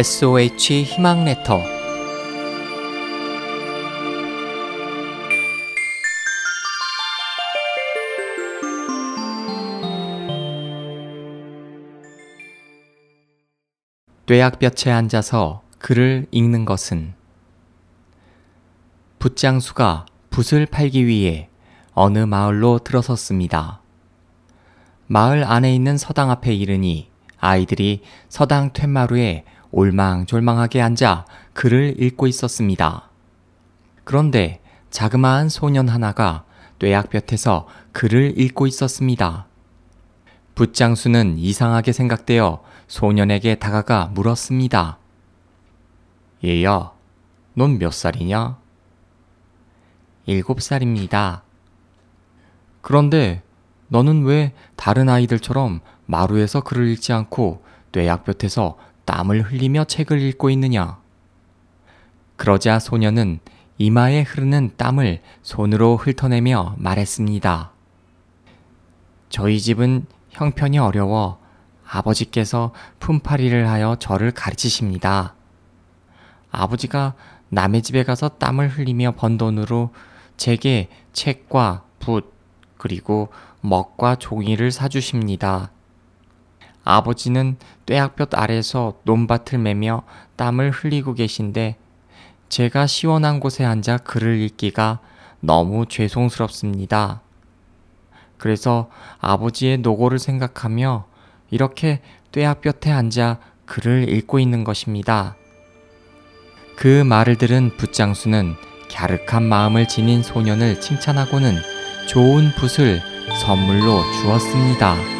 SOH 희망 레터 뙤약볕에 앉아서 글을 읽는 것은 붓장수가 붓을 팔기 위해 어느 마을로 들어섰습니다. 마을 안에 있는 서당 앞에 이르니 아이들이 서당 툇마루에 올망졸망하게 앉아 글을 읽고 있었습니다. 그런데 자그마한 소년 하나가 뙤약볕에서 글을 읽고 있었습니다. 붓장수는 이상하게 생각되어 소년에게 다가가 물었습니다. 얘야, 넌 몇 살이냐? 일곱 살입니다. 그런데 너는 왜 다른 아이들처럼 마루에서 글을 읽지 않고 뇌약볕에서 땀을 흘리며 책을 읽고 있느냐? 그러자 소녀는 이마에 흐르는 땀을 손으로 훑어내며 말했습니다. 저희 집은 형편이 어려워 아버지께서 품팔이를 하여 저를 가르치십니다. 아버지가 남의 집에 가서 땀을 흘리며 번 돈으로 제게 책과 붓, 그리고 먹과 종이를 사주십니다. 아버지는 뙤약볕 아래서 논밭을 매며 땀을 흘리고 계신데 제가 시원한 곳에 앉아 글을 읽기가 너무 죄송스럽습니다. 그래서 아버지의 노고를 생각하며 이렇게 뙤약볕에 앉아 글을 읽고 있는 것입니다. 그 말을 들은 붓장수는 갸륵한 마음을 지닌 소년을 칭찬하고는 좋은 붓을 선물로 주었습니다.